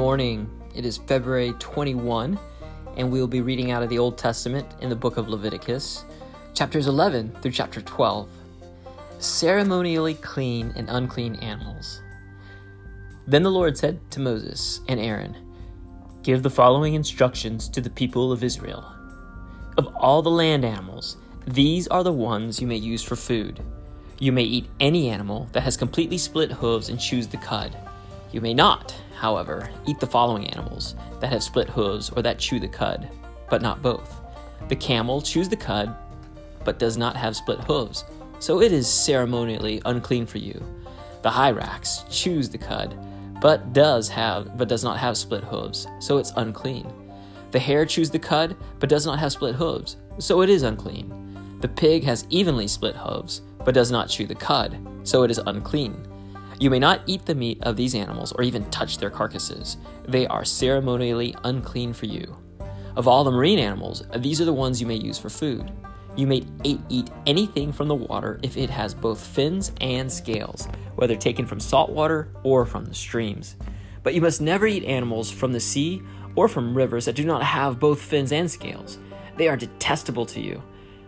Morning. It is February 21, and we will be reading out of the Old Testament in the book of Leviticus, chapters 11 through chapter 12. Ceremonially clean and unclean animals. Then the Lord said to Moses and Aaron, Give the following instructions to the people of Israel. Of all the land animals, these are the ones you may use for food. You may eat any animal that has completely split hooves and chews the cud. You may not, however, eat the following animals that have split hooves or that chew the cud, but not both. The camel chews the cud, but does not have split hooves, so it is ceremonially unclean for you. The hyrax chews the cud, but does have but does not have split hooves, so it's unclean. The hare chews the cud, but does not have split hooves, so it is unclean. The pig has evenly split hooves, but does not chew the cud, so it is unclean. You may not eat the meat of these animals or even touch their carcasses. They are ceremonially unclean for you. Of all the marine animals, these are the ones you may use for food. You may eat anything from the water if it has both fins and scales, whether taken from salt water or from the streams. But you must never eat animals from the sea or from rivers that do not have both fins and scales. They are detestable to you.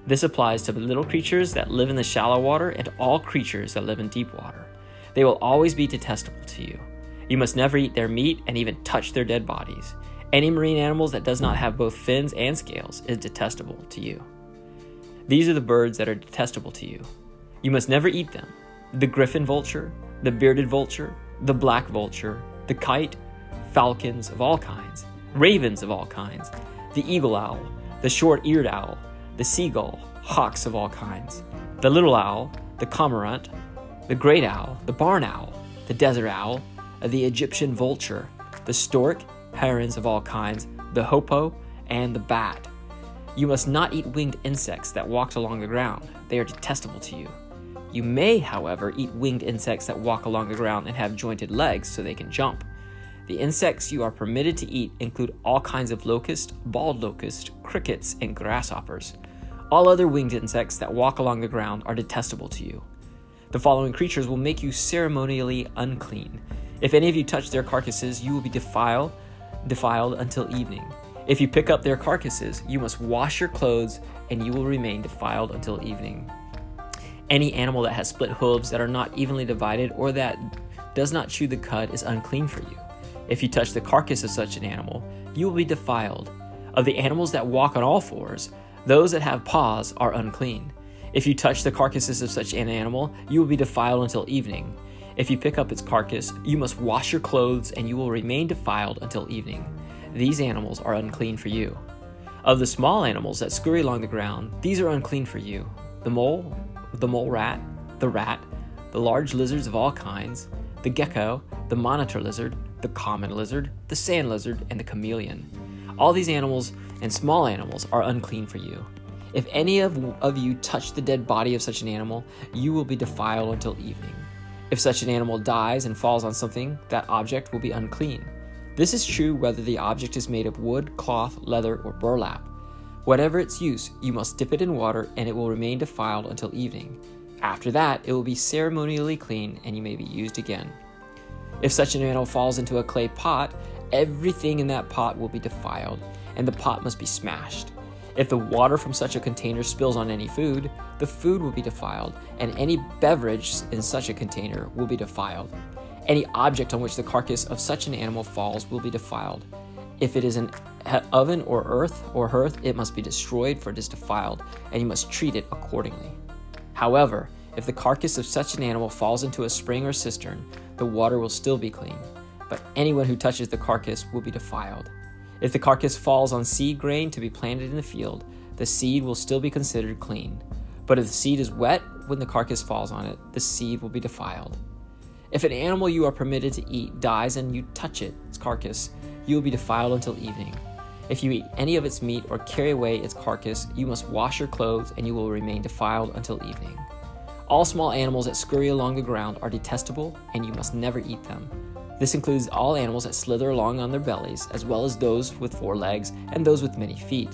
This applies to the little creatures that live in the shallow water and all creatures that live in deep water. They will always be detestable to you. You must never eat their meat and even touch their dead bodies. Any marine animals that does not have both fins and scales is detestable to you. These are the birds that are detestable to you. You must never eat them. The griffin vulture, the bearded vulture, the black vulture, the kite, falcons of all kinds, ravens of all kinds, the eagle owl, the short eared owl, the seagull, hawks of all kinds, the little owl, the cormorant, the great owl, the barn owl, the desert owl, the Egyptian vulture, the stork, herons of all kinds, the hoopoe, and the bat. You must not eat winged insects that walk along the ground. They are detestable to you. You may, however, eat winged insects that walk along the ground and have jointed legs so they can jump. The insects you are permitted to eat include all kinds of locust, bald locust, crickets, and grasshoppers. All other winged insects that walk along the ground are detestable to you. The following creatures will make you ceremonially unclean. If any of you touch their carcasses, you will be defiled, defiled until evening. If you pick up their carcasses, you must wash your clothes, and you will remain defiled until evening. Any animal that has split hooves that are not evenly divided or that does not chew the cud is unclean for you. If you touch the carcass of such an animal, you will be defiled. Of the animals that walk on all fours, those that have paws are unclean. If you touch the carcasses of such an animal, you will be defiled until evening. If you pick up its carcass, you must wash your clothes, and you will remain defiled until evening. These animals are unclean for you. Of the small animals that scurry along the ground, these are unclean for you the mole, the mole rat, the rat, the large lizards of all kinds, the gecko, the monitor lizard, the common lizard, the sand lizard, and the chameleon. All these animals and small animals are unclean for you. If any of, of you touch the dead body of such an animal, you will be defiled until evening. If such an animal dies and falls on something, that object will be unclean. This is true whether the object is made of wood, cloth, leather, or burlap. Whatever its use, you must dip it in water and it will remain defiled until evening. After that, it will be ceremonially clean and you may be used again. If such an animal falls into a clay pot, everything in that pot will be defiled, and the pot must be smashed. If the water from such a container spills on any food, the food will be defiled, and any beverage in such a container will be defiled. Any object on which the carcass of such an animal falls will be defiled. If it is an oven or earth or hearth, it must be destroyed, for it is defiled, and you must treat it accordingly. However, if the carcass of such an animal falls into a spring or cistern, the water will still be clean, but anyone who touches the carcass will be defiled. If the carcass falls on seed grain to be planted in the field, the seed will still be considered clean. But if the seed is wet when the carcass falls on it, the seed will be defiled. If an animal you are permitted to eat dies and you touch it, its carcass, you will be defiled until evening. If you eat any of its meat or carry away its carcass, you must wash your clothes and you will remain defiled until evening. All small animals that scurry along the ground are detestable and you must never eat them. This includes all animals that slither along on their bellies, as well as those with four legs and those with many feet.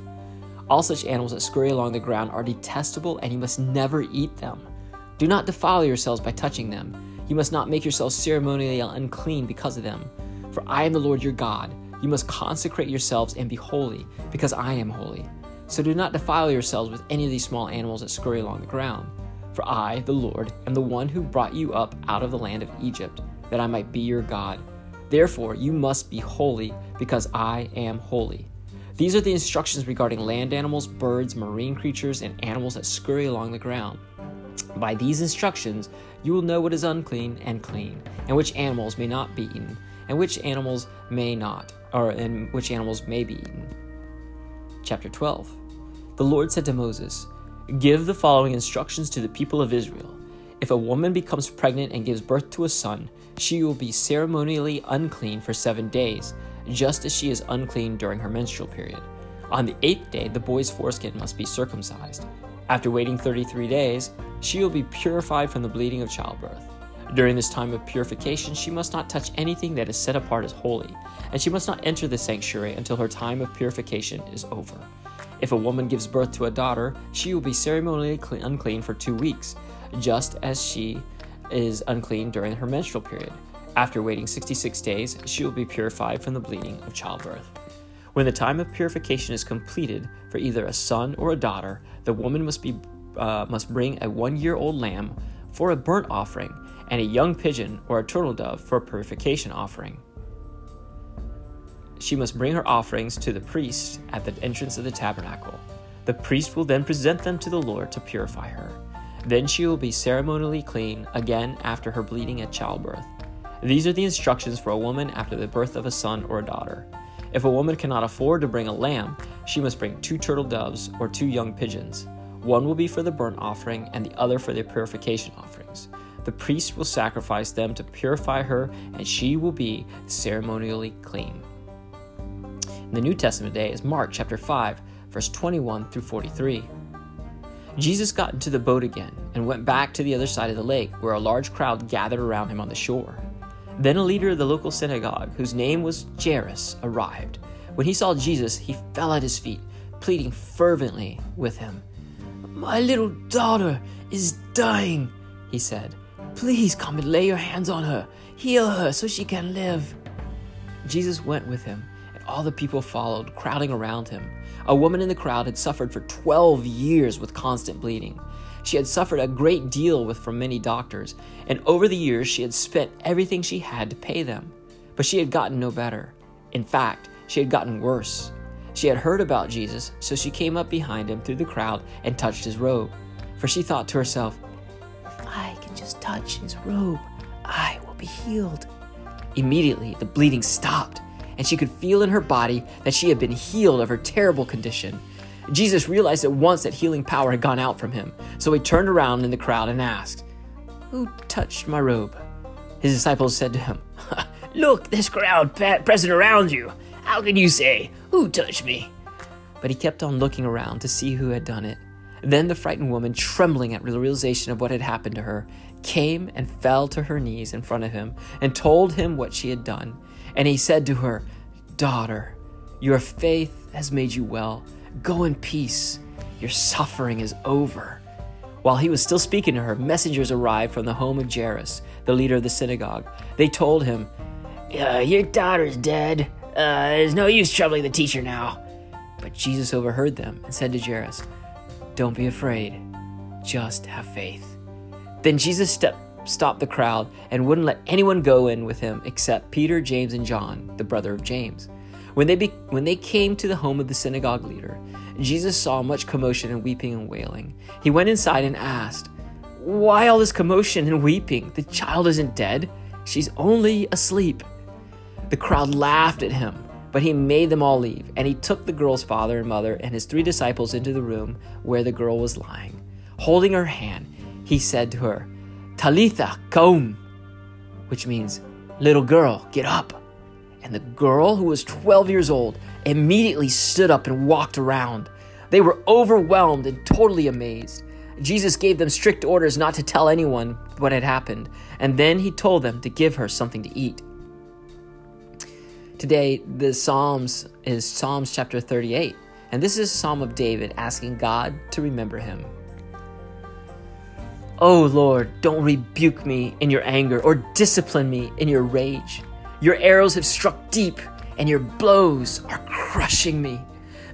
All such animals that scurry along the ground are detestable and you must never eat them. Do not defile yourselves by touching them. You must not make yourselves ceremonially unclean because of them For I am the Lord your God. You must consecrate yourselves and be holy, because I am holy. So do not defile yourselves with any of these small animals that scurry along the ground. For I, the Lord, am the one who brought you up out of the land of Egypt, that I might be your God. Therefore, you must be holy, because I am holy. These are the instructions regarding land animals, birds, marine creatures, and animals that scurry along the ground. By these instructions, you will know what is unclean and clean, and which animals may not be eaten, and which animals may not, or and which animals may be eaten. Chapter 12. The Lord said to Moses, Give the following instructions to the people of Israel. If a woman becomes pregnant and gives birth to a son, she will be ceremonially unclean for seven days, just as she is unclean during her menstrual period. On the eighth day, the boy's foreskin must be circumcised. After waiting 33 days, she will be purified from the bleeding of childbirth. During this time of purification, she must not touch anything that is set apart as holy, and she must not enter the sanctuary until her time of purification is over. If a woman gives birth to a daughter, she will be ceremonially unclean for two weeks, just as she is unclean during her menstrual period. After waiting 66 days, she will be purified from the bleeding of childbirth. When the time of purification is completed for either a son or a daughter, the woman must be uh, must bring a one-year-old lamb for a burnt offering and a young pigeon or a turtle dove for a purification offering. She must bring her offerings to the priest at the entrance of the tabernacle. The priest will then present them to the Lord to purify her. Then she will be ceremonially clean again after her bleeding at childbirth. These are the instructions for a woman after the birth of a son or a daughter. If a woman cannot afford to bring a lamb, she must bring two turtle doves or two young pigeons. One will be for the burnt offering, and the other for the purification offerings. The priest will sacrifice them to purify her, and she will be ceremonially clean. In the New Testament day is Mark chapter 5, verse 21 through 43. Jesus got into the boat again and went back to the other side of the lake, where a large crowd gathered around him on the shore. Then a leader of the local synagogue, whose name was Jairus, arrived. When he saw Jesus, he fell at his feet, pleading fervently with him. My little daughter is dying, he said. Please come and lay your hands on her, heal her so she can live. Jesus went with him, all the people followed, crowding around him. A woman in the crowd had suffered for 12 years with constant bleeding. She had suffered a great deal with from many doctors, and over the years she had spent everything she had to pay them. But she had gotten no better. In fact, she had gotten worse. She had heard about Jesus, so she came up behind him through the crowd and touched his robe. For she thought to herself, If I can just touch his robe, I will be healed. Immediately, the bleeding stopped, and she could feel in her body that she had been healed of her terrible condition. Jesus realized at once that healing power had gone out from him, so he turned around in the crowd and asked, Who touched my robe? His disciples said to him, Look, this crowd present around you. How can you say, Who touched me? But he kept on looking around to see who had done it. Then the frightened woman, trembling at the realization of what had happened to her, came and fell to her knees in front of him and told him what she had done. And he said to her, Daughter, your faith has made you well. Go in peace. Your suffering is over. While he was still speaking to her, messengers arrived from the home of Jairus, the leader of the synagogue. They told him, uh, Your daughter's dead. Uh, there's no use troubling the teacher now. But Jesus overheard them and said to Jairus, Don't be afraid, just have faith. Then Jesus stepped, stopped the crowd and wouldn't let anyone go in with him except Peter, James, and John, the brother of James. When they, be- when they came to the home of the synagogue leader, Jesus saw much commotion and weeping and wailing. He went inside and asked, Why all this commotion and weeping? The child isn't dead, she's only asleep. The crowd laughed at him, but he made them all leave, and he took the girl's father and mother and his three disciples into the room where the girl was lying. Holding her hand, he said to her, Talitha, koum, which means, Little girl, get up. And the girl, who was 12 years old, immediately stood up and walked around. They were overwhelmed and totally amazed. Jesus gave them strict orders not to tell anyone what had happened, and then he told them to give her something to eat. Today, the Psalms is Psalms chapter 38, and this is a psalm of David asking God to remember him. Oh Lord, don't rebuke me in your anger or discipline me in your rage. Your arrows have struck deep, and your blows are crushing me.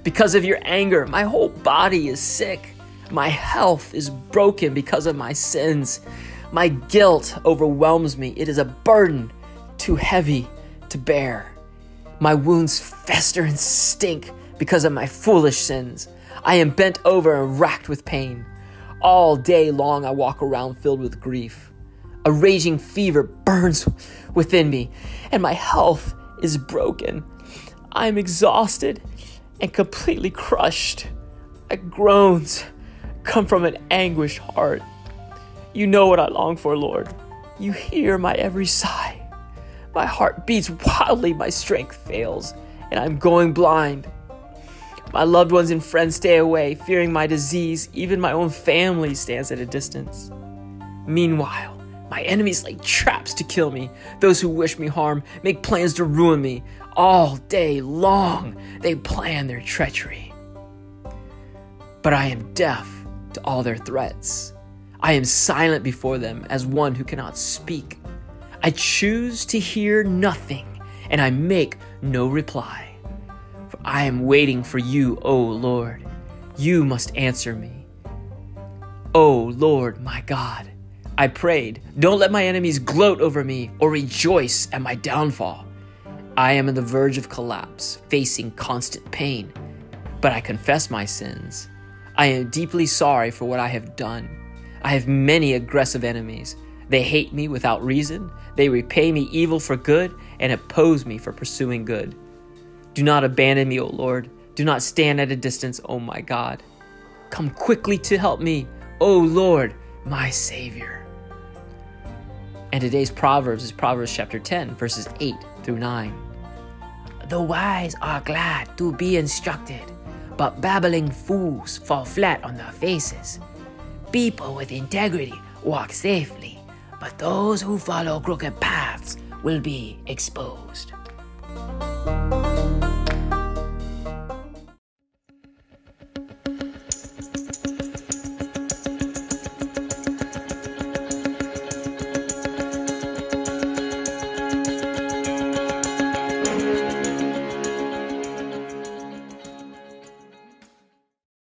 Because of your anger, my whole body is sick. My health is broken because of my sins. My guilt overwhelms me. It is a burden too heavy to bear. My wounds fester and stink because of my foolish sins. I am bent over and racked with pain. All day long I walk around filled with grief. A raging fever burns within me, and my health is broken. I am exhausted and completely crushed. My groans come from an anguished heart. You know what I long for, Lord. You hear my every sigh. My heart beats wildly, my strength fails, and I'm going blind. My loved ones and friends stay away, fearing my disease. Even my own family stands at a distance. Meanwhile, my enemies lay traps to kill me. Those who wish me harm make plans to ruin me. All day long, they plan their treachery. But I am deaf to all their threats. I am silent before them as one who cannot speak. I choose to hear nothing, and I make no reply. I am waiting for you, O Lord. You must answer me. O Lord, my God, I prayed, don't let my enemies gloat over me or rejoice at my downfall. I am on the verge of collapse, facing constant pain, but I confess my sins. I am deeply sorry for what I have done. I have many aggressive enemies. They hate me without reason. They repay me evil for good and oppose me for pursuing good. Do not abandon me, O Lord. Do not stand at a distance, O my God. Come quickly to help me, O Lord, my Savior. And today's Proverbs is Proverbs chapter 10, verses 8 through 9. The wise are glad to be instructed, but babbling fools fall flat on their faces. People with integrity walk safely, but those who follow crooked paths will be exposed.